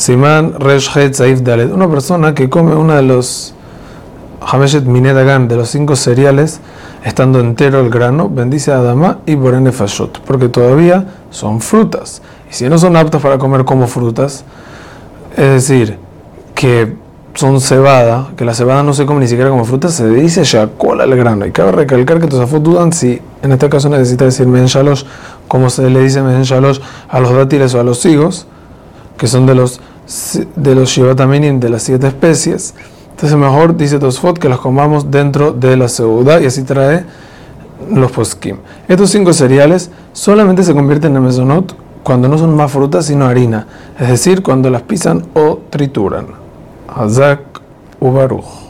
Simán Resh Saif Dalet. Una persona que come una de los Hameshet Minetagan, de los cinco cereales, estando entero el grano, bendice a Adama y Borene Fashot, porque todavía son frutas. Y si no son aptas para comer como frutas, es decir, que son cebada, que la cebada no se come ni siquiera como fruta, se dice shakola el grano. Y cabe recalcar que Tosafot dudan si en este caso necesita decir menshalosh, como se le dice menshalosh a los dátiles o a los higos, que son de los de los shivataminim de las siete especies. Entonces mejor dice Tosfot que los comamos dentro de la cebada y así trae los poskim. Estos cinco cereales solamente se convierten en mesonot cuando no son más frutas sino harina, es decir, cuando las pisan o trituran. Hazak Ubaruch.